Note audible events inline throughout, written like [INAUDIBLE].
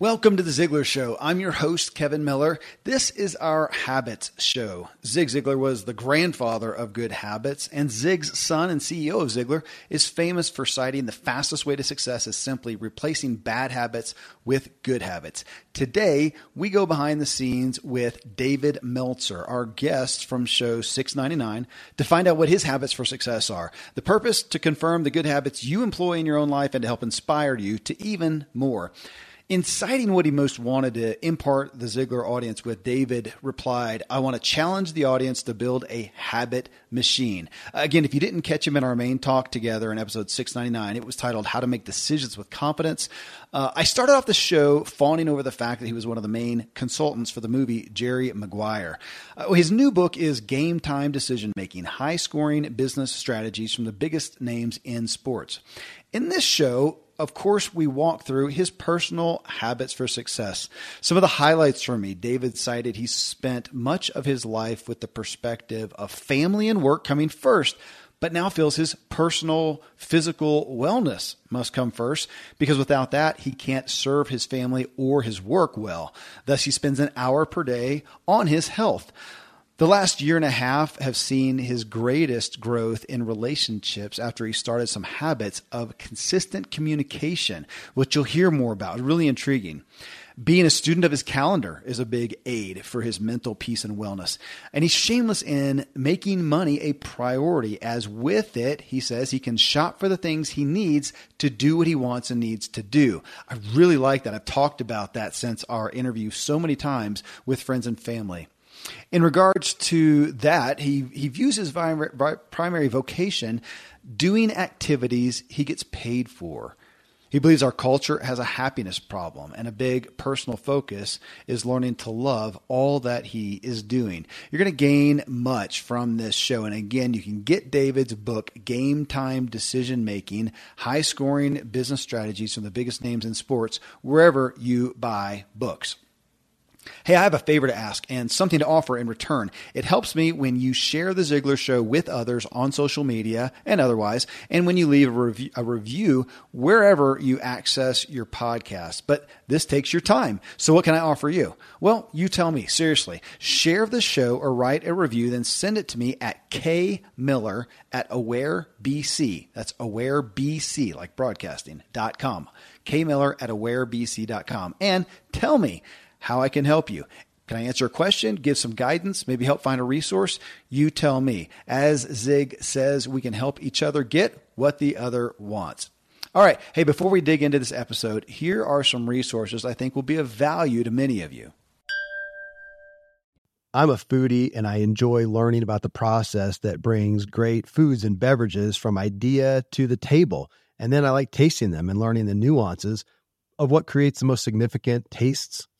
Welcome to the Ziglar Show. I'm your host, Kevin Miller. This is our Habits Show. Zig Ziglar was the grandfather of good habits, and Zig's son and CEO of Ziglar is famous for citing the fastest way to success is simply replacing bad habits with good habits. Today, we go behind the scenes with David Meltzer, our guest from show 699, to find out what his habits for success are. The purpose to confirm the good habits you employ in your own life and to help inspire you to even more. Inciting what he most wanted to impart the Ziglar audience with, David replied, I want to challenge the audience to build a habit machine. Again, if you didn't catch him in our main talk together in episode 699, it was titled How to Make Decisions with Confidence. Uh, I started off the show fawning over the fact that he was one of the main consultants for the movie Jerry Maguire. Uh, his new book is Game Time Decision Making High Scoring Business Strategies from the Biggest Names in Sports. In this show, of course, we walk through his personal habits for success. Some of the highlights for me David cited he spent much of his life with the perspective of family and work coming first, but now feels his personal physical wellness must come first because without that, he can't serve his family or his work well. Thus, he spends an hour per day on his health. The last year and a half have seen his greatest growth in relationships after he started some habits of consistent communication, which you'll hear more about. Really intriguing. Being a student of his calendar is a big aid for his mental peace and wellness. And he's shameless in making money a priority, as with it, he says he can shop for the things he needs to do what he wants and needs to do. I really like that. I've talked about that since our interview so many times with friends and family. In regards to that, he, he views his primary vocation doing activities he gets paid for. He believes our culture has a happiness problem, and a big personal focus is learning to love all that he is doing. You're going to gain much from this show. And again, you can get David's book, Game Time Decision Making High Scoring Business Strategies from the Biggest Names in Sports, wherever you buy books. Hey, I have a favor to ask and something to offer in return. It helps me when you share the Ziglar Show with others on social media and otherwise, and when you leave a review, a review wherever you access your podcast. But this takes your time. So what can I offer you? Well, you tell me, seriously. Share the show or write a review, then send it to me at kmiller at awarebc. That's awarebc, like broadcasting.com. kmiller at awarebc.com. And tell me, how I can help you. Can I answer a question, give some guidance, maybe help find a resource? You tell me. As Zig says, we can help each other get what the other wants. All right. Hey, before we dig into this episode, here are some resources I think will be of value to many of you. I'm a foodie and I enjoy learning about the process that brings great foods and beverages from idea to the table. And then I like tasting them and learning the nuances of what creates the most significant tastes,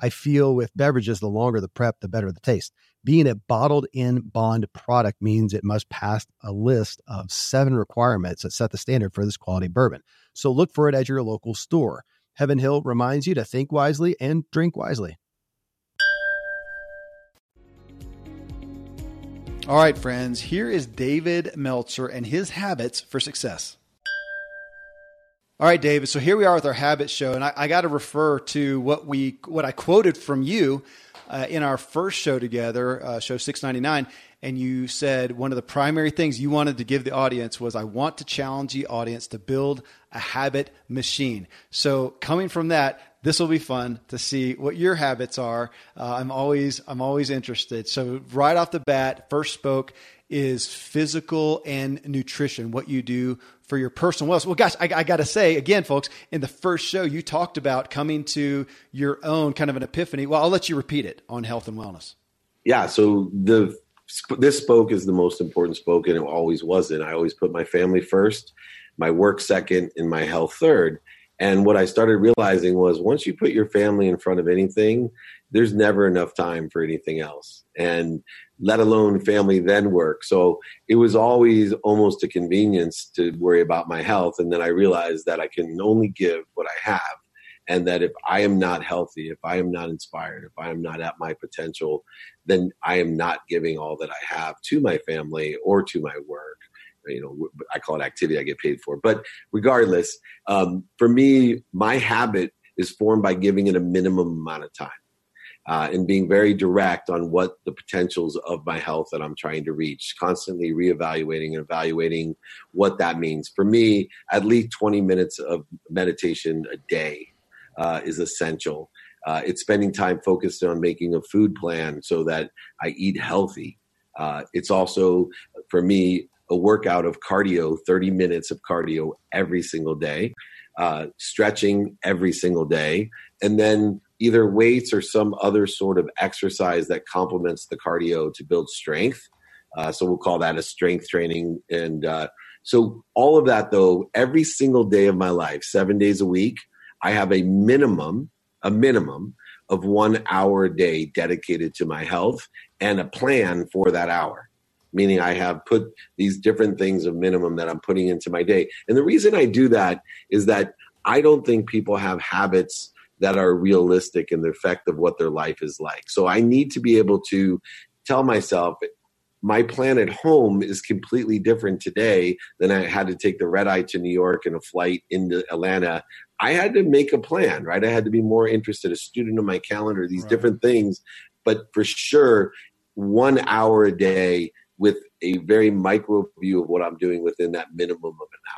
I feel with beverages, the longer the prep, the better the taste. Being a bottled in bond product means it must pass a list of seven requirements that set the standard for this quality bourbon. So look for it at your local store. Heaven Hill reminds you to think wisely and drink wisely. All right, friends, here is David Meltzer and his habits for success. All right, David. So here we are with our habits show, and I, I got to refer to what we what I quoted from you uh, in our first show together, uh, show six ninety nine, and you said one of the primary things you wanted to give the audience was I want to challenge the audience to build a habit machine. So coming from that, this will be fun to see what your habits are. Uh, I'm always I'm always interested. So right off the bat, first spoke is physical and nutrition. What you do for your personal wellness. Well, gosh, I, I got to say again, folks, in the first show you talked about coming to your own kind of an epiphany. Well, I'll let you repeat it on health and wellness. Yeah. So the this spoke is the most important spoke, and it always wasn't. I always put my family first my work second, and my health third. And what I started realizing was once you put your family in front of anything, there's never enough time for anything else. And let alone family then work. So it was always almost a convenience to worry about my health. And then I realized that I can only give what I have. And that if I am not healthy, if I am not inspired, if I am not at my potential, then I am not giving all that I have to my family or to my work you know i call it activity i get paid for but regardless um, for me my habit is formed by giving it a minimum amount of time uh, and being very direct on what the potentials of my health that i'm trying to reach constantly reevaluating and evaluating what that means. For me at least 20 minutes of meditation a day uh, is essential. Uh, it's spending time focused on making a food plan so that i eat healthy. Uh, it's also for me a workout of cardio, 30 minutes of cardio every single day, uh, stretching every single day, and then either weights or some other sort of exercise that complements the cardio to build strength. Uh, so we'll call that a strength training. And uh, so all of that, though, every single day of my life, seven days a week, I have a minimum, a minimum of one hour a day dedicated to my health and a plan for that hour meaning I have put these different things of minimum that I'm putting into my day. And the reason I do that is that I don't think people have habits that are realistic in the effect of what their life is like. So I need to be able to tell myself my plan at home is completely different today than I had to take the red eye to New York and a flight into Atlanta. I had to make a plan, right? I had to be more interested, a student of my calendar, these right. different things. But for sure, one hour a day with a very micro view of what I'm doing within that minimum of an hour.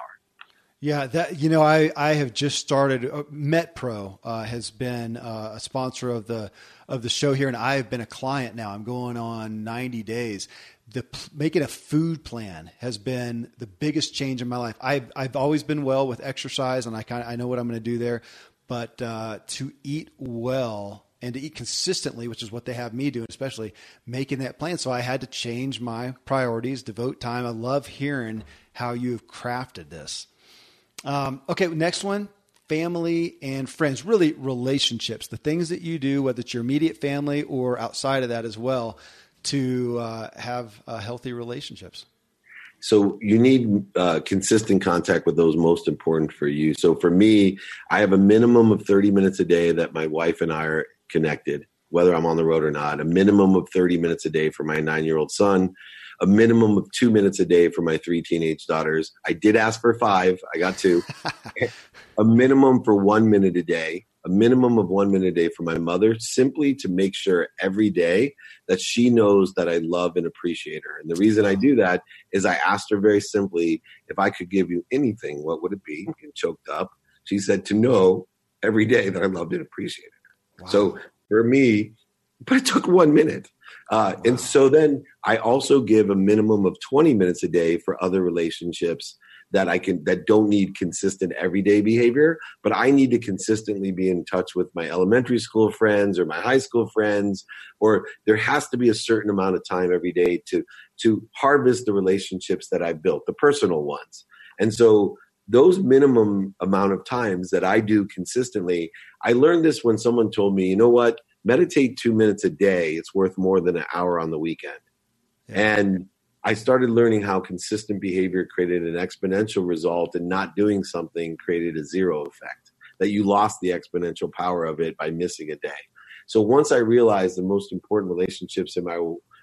Yeah, that you know, I I have just started. Uh, MetPro uh, has been uh, a sponsor of the of the show here, and I have been a client now. I'm going on 90 days. The making a food plan has been the biggest change in my life. I've I've always been well with exercise, and I kind of I know what I'm going to do there, but uh, to eat well and to eat consistently, which is what they have me doing, especially making that plan. So I had to change my priorities, devote time. I love hearing how you've crafted this. Um, okay, next one family and friends, really relationships, the things that you do, whether it's your immediate family or outside of that as well, to uh, have uh, healthy relationships. So you need uh, consistent contact with those most important for you. So for me, I have a minimum of 30 minutes a day that my wife and I are connected, whether I'm on the road or not. A minimum of 30 minutes a day for my nine year old son, a minimum of two minutes a day for my three teenage daughters. I did ask for five, I got two. [LAUGHS] a minimum for one minute a day, a minimum of one minute a day for my mother, simply to make sure every day that she knows that I love and appreciate her. And the reason I do that is I asked her very simply, if I could give you anything, what would it be? And choked up. She said, to know every day that I loved and appreciated her. so for me, but it took one minute. Uh, wow. And so then I also give a minimum of 20 minutes a day for other relationships that I can that don't need consistent everyday behavior, but I need to consistently be in touch with my elementary school friends or my high school friends, or there has to be a certain amount of time every day to to harvest the relationships that I've built, the personal ones. And so those minimum amount of times that I do consistently, I learned this when someone told me, you know what, meditate two minutes a day. It's worth more than an hour on the weekend. Yeah. And I started learning how consistent behavior created an exponential result and not doing something created a zero effect, that you lost the exponential power of it by missing a day. So once I realized the most important relationships in my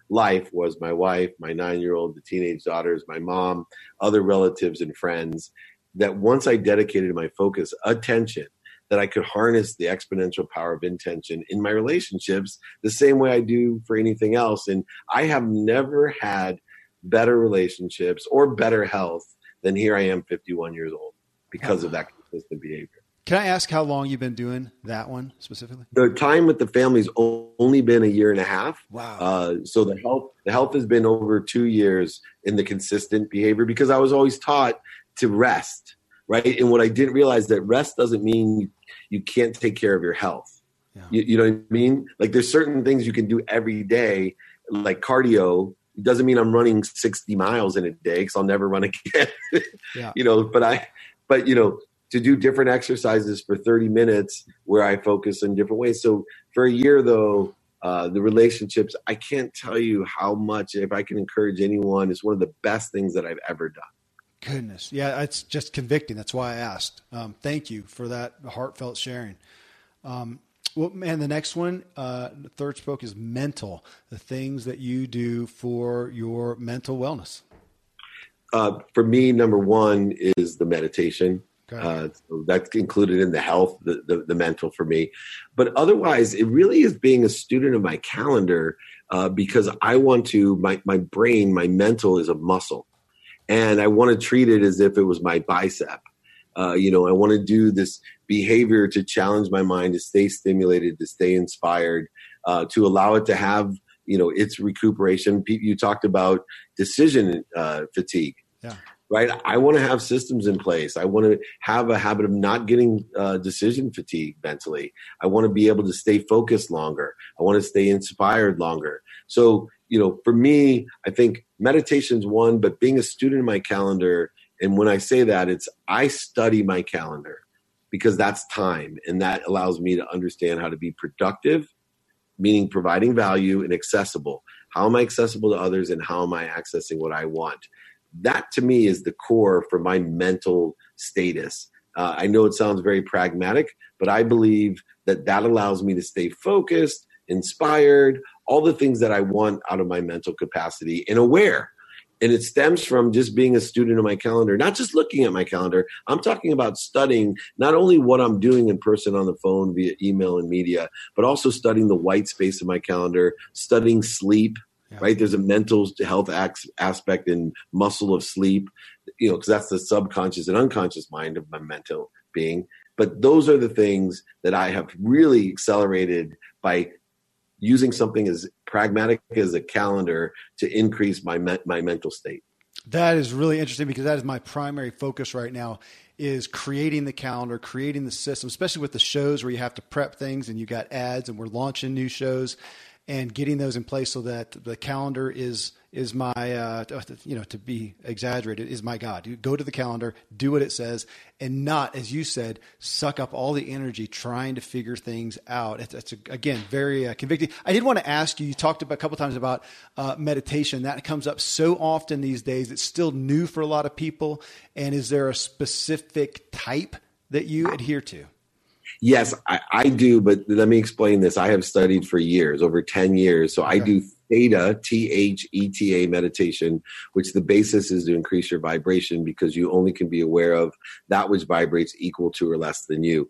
life was my wife, my nine year old, the teenage daughters, my mom, other relatives and friends, that once I dedicated my focus, attention, that I could harness the exponential power of intention in my relationships the same way I do for anything else. And I have never had better relationships or better health than here I am 51 years old because of that consistent behavior. Can I ask how long you've been doing that one specifically? The time with the family's only been a year and a half. Wow. Uh, so the health, the health has been over two years in the consistent behavior because I was always taught to rest, right? And what I didn't realize that rest doesn't mean you can't take care of your health. Yeah. You, you know what I mean? Like there's certain things you can do every day, like cardio, It doesn't mean I'm running 60 miles in a day because I'll never run again. [LAUGHS] yeah. You know, but I, but you know, to do different exercises for 30 minutes where I focus in different ways. So for a year though, uh, the relationships, I can't tell you how much, if I can encourage anyone, it's one of the best things that I've ever done. Goodness. Yeah, it's just convicting. That's why I asked. Um, thank you for that heartfelt sharing. Um, well, man, the next one, uh, the third spoke is mental, the things that you do for your mental wellness. Uh, for me, number one is the meditation. Okay. Uh, so that's included in the health, the, the, the, mental for me. But otherwise, it really is being a student of my calendar uh, because I want to, my, my brain, my mental is a muscle. And I want to treat it as if it was my bicep. Uh, you know, I want to do this behavior to challenge my mind, to stay stimulated, to stay inspired, uh, to allow it to have, you know, its recuperation. You talked about decision uh, fatigue. Yeah right? I want to have systems in place. I want to have a habit of not getting uh, decision fatigue mentally. I want to be able to stay focused longer. I want to stay inspired longer. So, you know, for me, I think meditation's one, but being a student in my calendar, and when I say that, it's I study my calendar because that's time and that allows me to understand how to be productive, meaning providing value and accessible. How am I accessible to others and how am I accessing what I want? that to me is the core for my mental status. Uh, I know it sounds very pragmatic, but I believe that that allows me to stay focused, inspired, all the things that I want out of my mental capacity and aware. And it stems from just being a student of my calendar, not just looking at my calendar. I'm talking about studying not only what I'm doing in person on the phone via email and media, but also studying the white space of my calendar, studying sleep, yeah. right? There's a mental health aspect and muscle of sleep, you know, because that's the subconscious and unconscious mind of my mental being. But those are the things that I have really accelerated by using something as pragmatic as a calendar to increase my me- my mental state. That is really interesting because that is my primary focus right now is creating the calendar, creating the system, especially with the shows where you have to prep things and you got ads and we're launching new shows and getting those in place so that the calendar is is my uh, you know to be exaggerated is my god. You go to the calendar do what it says and not as you said suck up all the energy trying to figure things out. It's, it's again very uh, convicting. I did want to ask you you talked about a couple times about uh, meditation. That comes up so often these days. It's still new for a lot of people. And is there a specific type that you adhere to Yes, I, I, do, but let me explain this. I have studied for years, over 10 years. So okay. I do theta, T H E T A meditation, which the basis is to increase your vibration because you only can be aware of that which vibrates equal to or less than you.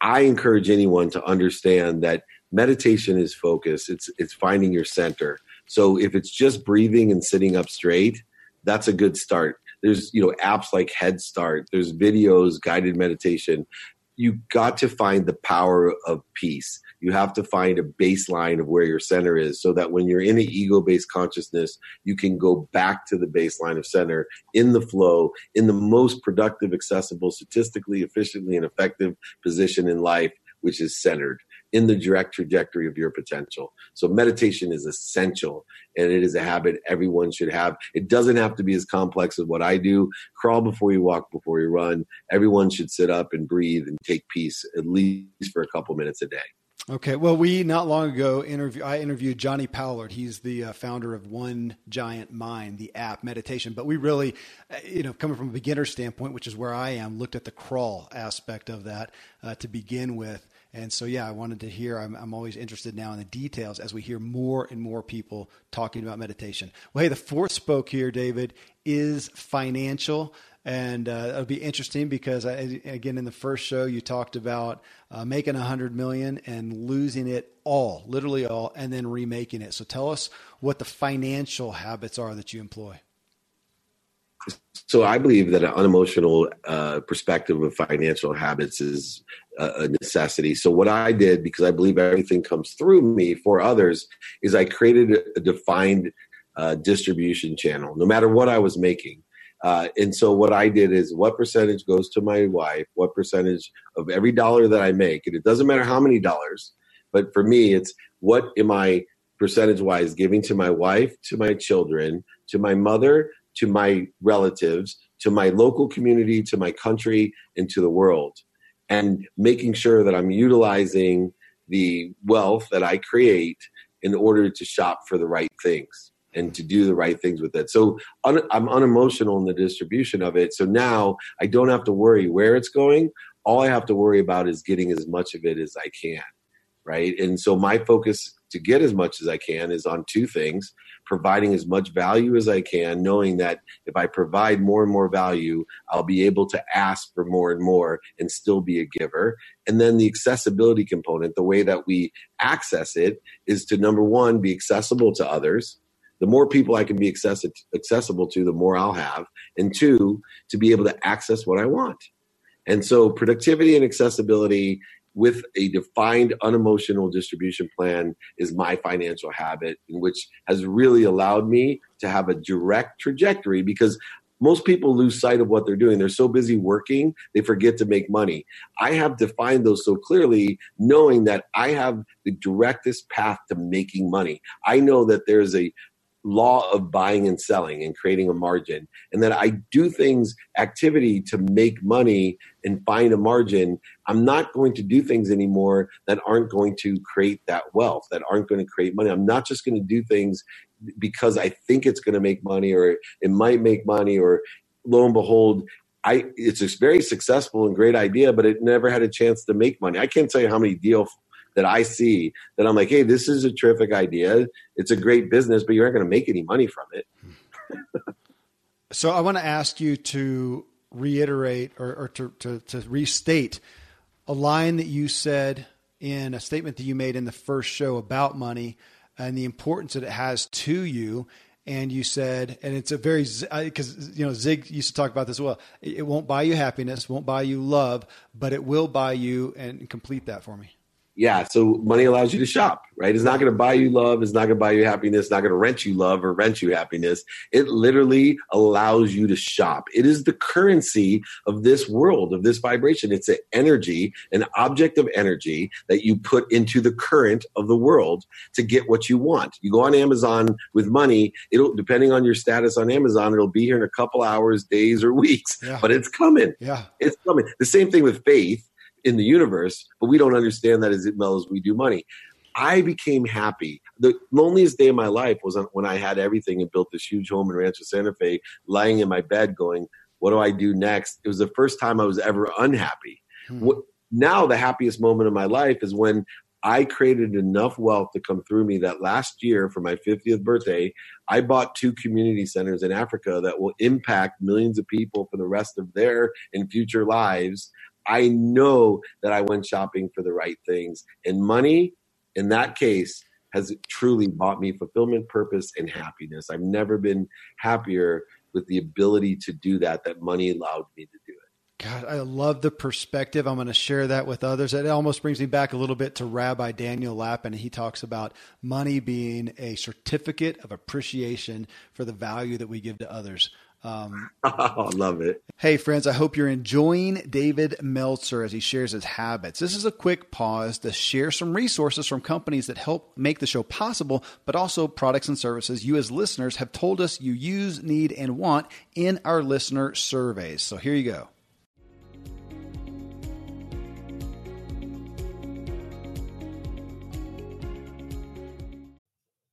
I encourage anyone to understand that meditation is focus. It's it's finding your center. So if it's just breathing and sitting up straight, that's a good start there's you know apps like Headspace there's videos guided meditation you got to find the power of peace. You have to find a baseline of where your center is so that when you're in the ego based consciousness, you can go back to the baseline of center in the flow, in the most productive, accessible, statistically efficiently and effective position in life, which is centered in the direct trajectory of your potential. So meditation is essential and it is a habit everyone should have. It doesn't have to be as complex as what I do. Crawl before you walk, before you run. Everyone should sit up and breathe and take peace at least for a couple minutes a day. Okay. Well, we not long ago interview. I interviewed Jonni Pollard. He's the uh, founder of One Giant Mind, the app meditation. But we really, uh, you know, coming from a beginner standpoint, which is where I am, looked at the crawl aspect of that uh, to begin with. And so, yeah, I wanted to hear. I'm, I'm always interested now in the details as we hear more and more people talking about meditation. Well, hey, the fourth spoke here, David, is financial. And uh, it'll be interesting because, I, again, in the first show, you talked about uh, making a hundred million and losing it all, literally all, and then remaking it. So tell us what the financial habits are that you employ. So I believe that an unemotional uh, perspective of financial habits is a necessity. So what I did, because I believe everything comes through me for others, is I created a defined uh, distribution channel, no matter what I was making. Uh, and so what I did is what percentage goes to my wife, what percentage of every dollar that I make, and it doesn't matter how many dollars, but for me, it's what am I percentage wise giving to my wife, to my children, to my mother, to my relatives, to my local community, to my country, and to the world. And making sure that I'm utilizing the wealth that I create in order to shop for the right things and to do the right things with it. So un- I'm unemotional in the distribution of it. So now I don't have to worry where it's going. All I have to worry about is getting as much of it as I can. Right. And so my focus to get as much as I can is on two things providing as much value as I can, knowing that if I provide more and more value, I'll be able to ask for more and more and still be a giver. And then the accessibility component, the way that we access it is to number one, be accessible to others the more people I can be access- accessible to, the more I'll have. And two, to be able to access what I want. And so productivity and accessibility with a defined unemotional distribution plan is my financial habit in which has really allowed me to have a direct trajectory because most people lose sight of what they're doing. They're so busy working, they forget to make money. I have defined those so clearly, knowing that I have the directest path to making money. I know that there's a law of buying and selling and creating a margin and that i do things activity to make money and find a margin i'm not going to do things anymore that aren't going to create that wealth that aren't going to create money i'm not just going to do things because i think it's going to make money or it might make money or lo and behold I it's a very successful and great idea, but it never had a chance to make money. I can't tell you how many deal that I see that I'm like, hey, this is a terrific idea. It's a great business, but you aren't going to make any money from it. [LAUGHS] so I want to ask you to reiterate or, or to, to, to restate a line that you said in a statement that you made in the first show about money and the importance that it has to you and you said, and it's a very because you know Zig used to talk about this. Well, it won't buy you happiness, won't buy you love, but it will buy you. And complete that for me yeah, so money allows you to shop, right? It's not going to buy you love. It's not going to buy you happiness. It's not going to rent you love or rent you happiness. It literally allows you to shop. It is the currency of this world, of this vibration. It's an energy, an object of energy that you put into the current of the world to get what you want. You go on Amazon with money. It'll, depending on your status on Amazon, it'll be here in a couple hours, days, or weeks, yeah. but it's coming. Yeah. It's coming. The same thing with faith in the universe, but we don't understand that as well as we do money. I became happy. The loneliest day of my life was when I had everything and built this huge home in Rancho Santa Fe, lying in my bed going, What do I do next? It was the first time I was ever unhappy. Hmm. Now, the happiest moment of my life is when I created enough wealth to come through me that last year for my 50th birthday, I bought two community centers in Africa that will impact millions of people for the rest of their and future lives. I know that I went shopping for the right things. And money, in that case, has truly bought me fulfillment, purpose, and happiness. I've never been happier with the ability to do that, that money allowed me to do it. God, I love the perspective. I'm going to share that with others. It almost brings me back a little bit to Rabbi Daniel Lapin. He talks about money being a certificate of appreciation for the value that we give to others. Um, [LAUGHS] I love it. Hey, friends, I hope you're enjoying David Meltzer as he shares his habits. This is a quick pause to share some resources from companies that help make the show possible, but also products and services you as listeners have told us you use, need, and want in our listener surveys. So here you go.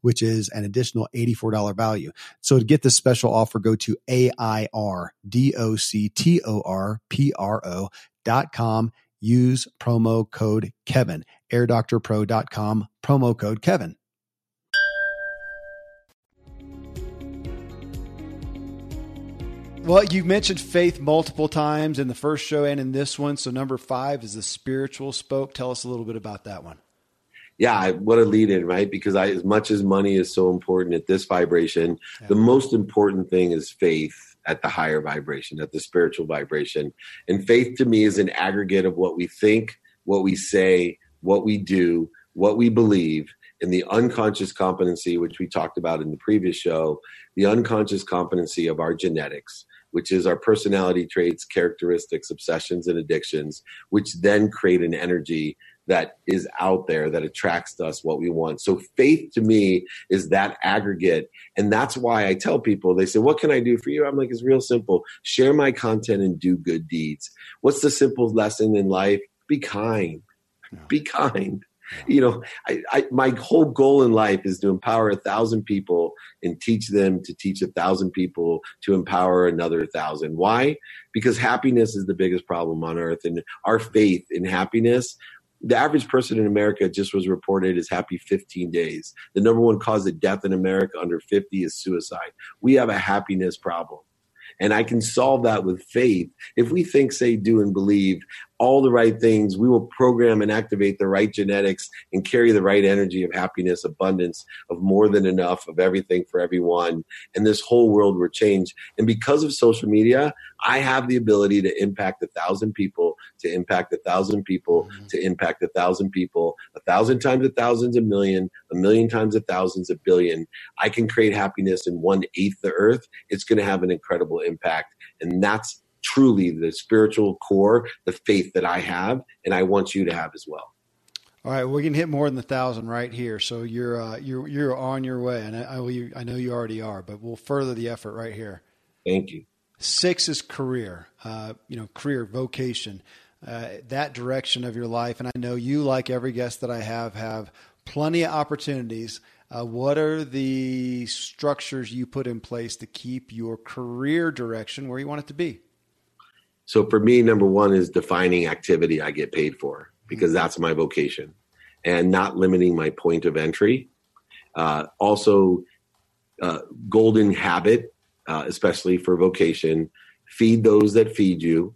which is an additional $84 value. So to get this special offer, go to A-I-R-D-O-C-T-O-R-P-R-O dot com use promo code Kevin. AirDoctorPro.com, promo code Kevin. Well, you mentioned faith multiple times in the first show and in this one. So, number five is the spiritual spoke. Tell us a little bit about that one. Yeah, what a lead in, right? Because I, as much as money is so important at this vibration, yeah. the most important thing is faith at the higher vibration, at the spiritual vibration. And faith to me is an aggregate of what we think, what we say, what we do, what we believe, and the unconscious competency, which we talked about in the previous show, the unconscious competency of our genetics, which is our personality traits, characteristics, obsessions, and addictions, which then create an energy that is out there that attracts to us what we want. So faith to me is that aggregate. And that's why I tell people, they say, what can I do for you? I'm like, it's real simple. Share my content and do good deeds. What's the simple lesson in life? Be kind. Yeah. Be kind. You know, I, I, my whole goal in life is to empower a thousand people and teach them to teach a thousand people to empower another thousand. Why? Because happiness is the biggest problem on earth, and our faith in happiness the average person in America just was reported as happy 15 days. The number one cause of death in America under 50 is suicide. We have a happiness problem. And I can solve that with faith. If we think, say, do, and believe, all the right things, we will program and activate the right genetics and carry the right energy of happiness, abundance, of more than enough, of everything for everyone. And this whole world will change. And because of social media, I have the ability to impact a thousand people, to impact a thousand people, mm-hmm. to impact a thousand people, a thousand times a thousands, a million, a million times a thousands, a billion. I can create happiness in one eighth the earth. It's going to have an incredible impact. And that's truly the spiritual core, the faith that I have, and I want you to have as well. All right, we can hit more than a thousand right here. So you're uh, you're you're on your way, and I, I, I know you already are, but we'll further the effort right here. Thank you. Six is career, uh, you know, career, vocation, uh, that direction of your life. And I know you, like every guest that I have, have plenty of opportunities. Uh, what are the structures you put in place to keep your career direction where you want it to be? So for me, number one is defining activity I get paid for because that's my vocation and not limiting my point of entry. Uh, also, uh, golden habit, uh, especially for vocation, feed those that feed you,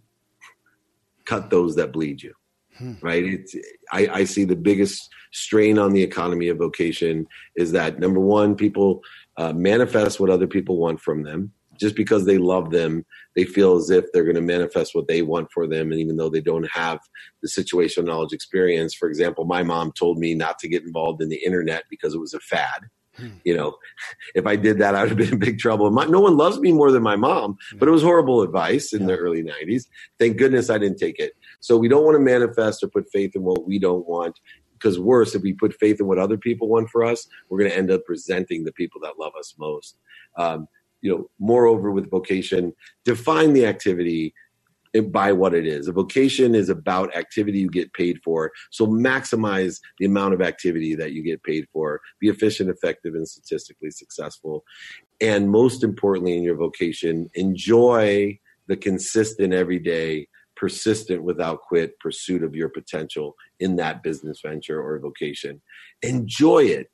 cut those that bleed you. Hmm. Right? It's, I, I see the biggest strain on the economy of vocation is that number one, people uh, manifest what other people want from them just because they love them, they feel as if they're going to manifest what they want for them. And even though they don't have the situational knowledge experience, for example, my mom told me not to get involved in the internet because it was a fad. Hmm. You know, [LAUGHS] if I did that, I would have been in big trouble. My, no one loves me more than my mom, but it was horrible advice in yeah. the early 90s. Thank goodness I didn't take it. So we don't want to manifest or put faith in what we don't want because worse, if we put faith in what other people want for us, we're going to end up resenting the people that love us most. Um, you know, moreover, with vocation, define the activity by what it is. A vocation is about activity you get paid for. So maximize the amount of activity that you get paid for. Be efficient, effective, and statistically successful. And most importantly, in your vocation, enjoy the consistent, everyday, persistent, without quit pursuit of your potential in that business venture or vocation. Enjoy it.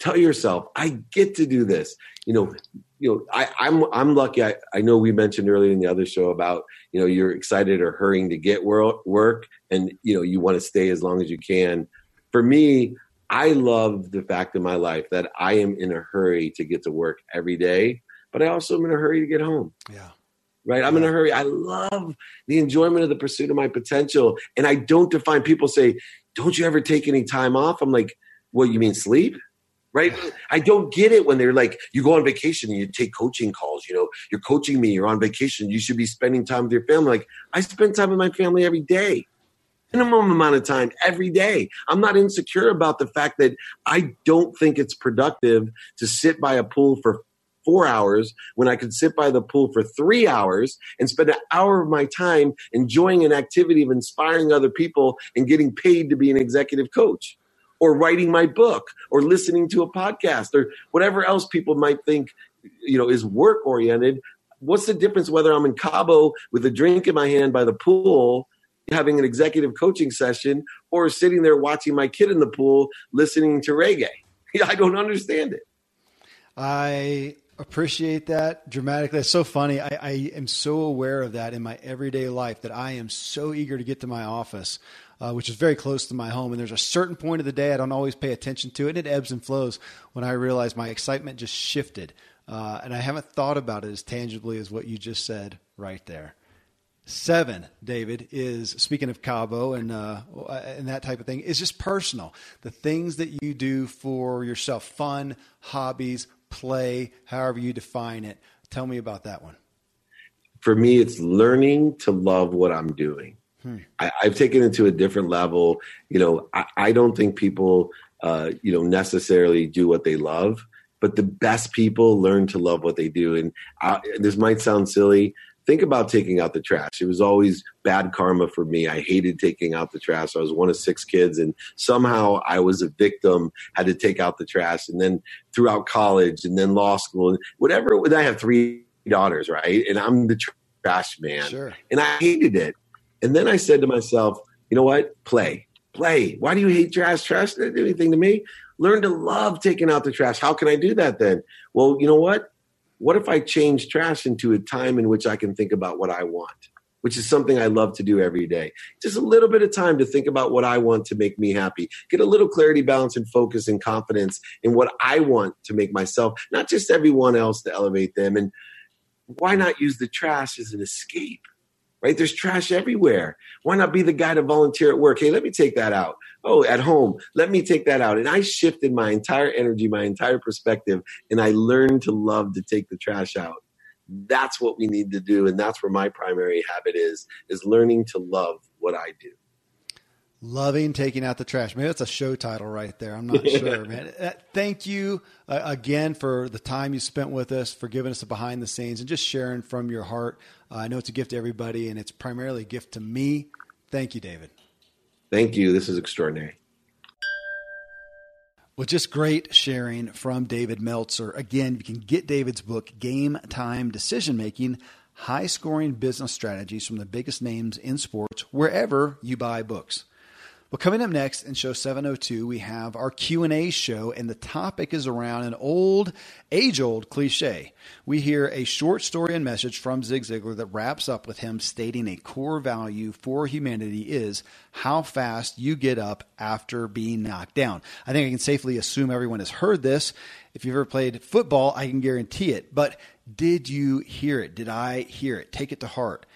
Tell yourself, I get to do this. You know, you know, I, I'm I'm lucky. I, I know we mentioned earlier in the other show about you know you're excited or hurrying to get work, and you know you want to stay as long as you can. For me, I love the fact in my life that I am in a hurry to get to work every day, but I also am in a hurry to get home. Yeah. Right. I'm in a hurry. I love the enjoyment of the pursuit of my potential. And I don't define people say, Don't you ever take any time off? I'm like, What, you mean sleep? Right? I don't get it when they're like, you go on vacation and you take coaching calls. You know, you're coaching me, you're on vacation, you should be spending time with your family. Like, I spend time with my family every day, minimum amount of time every day. I'm not insecure about the fact that I don't think it's productive to sit by a pool for four hours when I could sit by the pool for three hours and spend an hour of my time enjoying an activity of inspiring other people and getting paid to be an executive coach or writing my book or listening to a podcast or whatever else people might think you know is work oriented. What's the difference whether i'm in cabo with a drink in my hand by the pool having an executive coaching session or sitting there watching my kid in the pool listening to reggae? [LAUGHS] I don't understand it. I appreciate that dramatically. It's so funny. I, I am so aware of that in my everyday life that i am so eager to get to my office uh, which is very close to my home. And there's a certain point of the day I don't always pay attention to it, and it ebbs and flows when I realize my excitement just shifted. Uh, and I haven't thought about it as tangibly as what you just said right there. Seven, David, is speaking of Cabo and uh, and that type of thing, is just personal. The things that you do for yourself, fun, hobbies, play, however you define it. Tell me about that one. For me, it's learning to love what I'm doing. Hmm. I, have taken it to a different level. You know, I, I don't think people, uh, you know, necessarily do what they love, but the best people learn to love what they do. And I, this might sound silly. Think about taking out the trash. It was always bad karma for me. I hated taking out the trash. I was one of six kids, and somehow I was a victim. Had to take out the trash, and then throughout college, and then law school, and whatever. I have three daughters, right? And I'm the trash man, sure. and I hated it. And then I said to myself, you know what? Play. Play. Why do you hate trash? Trash didn't do anything to me. Learn to love taking out the trash. How can I do that then? Well, you know what? What if I change trash into a time in which I can think about what I want? Which is something I love to do every day. Just a little bit of time to think about what I want to make me happy. Get a little clarity, balance, and focus and confidence in what I want to make myself, not just everyone else to elevate them. And why not use the trash as an escape? Right? There's trash everywhere. Why not be the guy to volunteer at work? Hey, let me take that out. Oh, at home, let me take that out. And I shifted my entire energy, my entire perspective, and I learned to love to take the trash out. That's what we need to do. And that's where my primary habit is, is learning to love what I do. Loving taking out the trash. Maybe that's a show title right there. I'm not [LAUGHS] sure, man. Uh, thank you uh, again for the time you spent with us, for giving us a behind the scenes and just sharing from your heart. Uh, I know it's a gift to everybody, and it's primarily a gift to me. Thank you, David. Thank you. This is extraordinary. Well, just great sharing from David Meltzer. Again, you can get David's book, Game Time Decision Making High Scoring Business Strategies from the Biggest Names in Sports, wherever you buy books. Well, coming up next in show 702, we have our Q&A show and the topic is around an old, age-old cliche. We hear a short story and message from Zig Ziglar that wraps up with him stating a core value for humanity is how fast you get up after being knocked down. I think I can safely assume everyone has heard this. If you've ever played football, I can guarantee it. But did you hear it? Did I hear it? Take it to heart.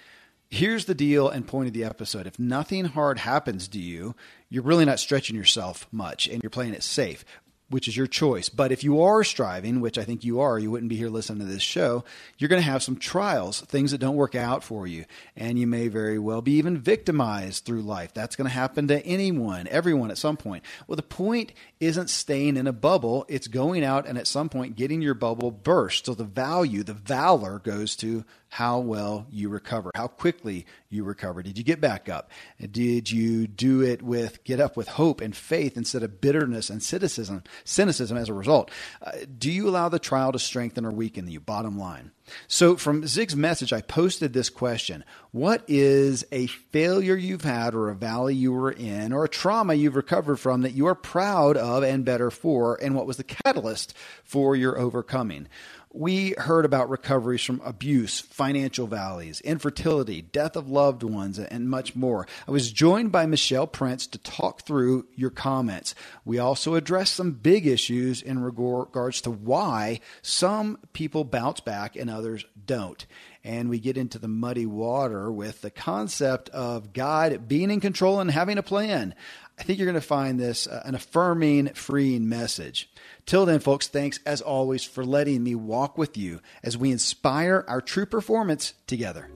Here's the deal and point of the episode. If nothing hard happens to you, you're really not stretching yourself much and you're playing it safe. which is your choice. But if you are striving, which I think you are, you wouldn't be here listening to this show, you're going to have some trials, things that don't work out for you. And you may very well be even victimized through life. That's going to happen to anyone, everyone at some point. Well, the point isn't staying in a bubble, it's going out and at some point getting your bubble burst. So the value, the valor goes to how well you recover, how quickly you recover. Did you get back up? Did you do it with get up with hope and faith instead of bitterness and cynicism? Cynicism as a result. Uh, do you allow the trial to strengthen or weaken you? Bottom line. So from Zig's message, I posted this question: What is a failure you've had, or a valley you were in, or a trauma you've recovered from that you are proud of and better for, and what was the catalyst for your overcoming? We heard about recoveries from abuse, financial valleys, infertility, death of loved ones, and much more. I was joined by Michelle Prince to talk through your comments. We also addressed some big issues in regards to why some people bounce back and others don't. And we get into the muddy water with the concept of God being in control and having a plan. I think you're going to find this uh, an affirming, freeing message. Till then, folks, thanks as always for letting me walk with you as we inspire our true performance together.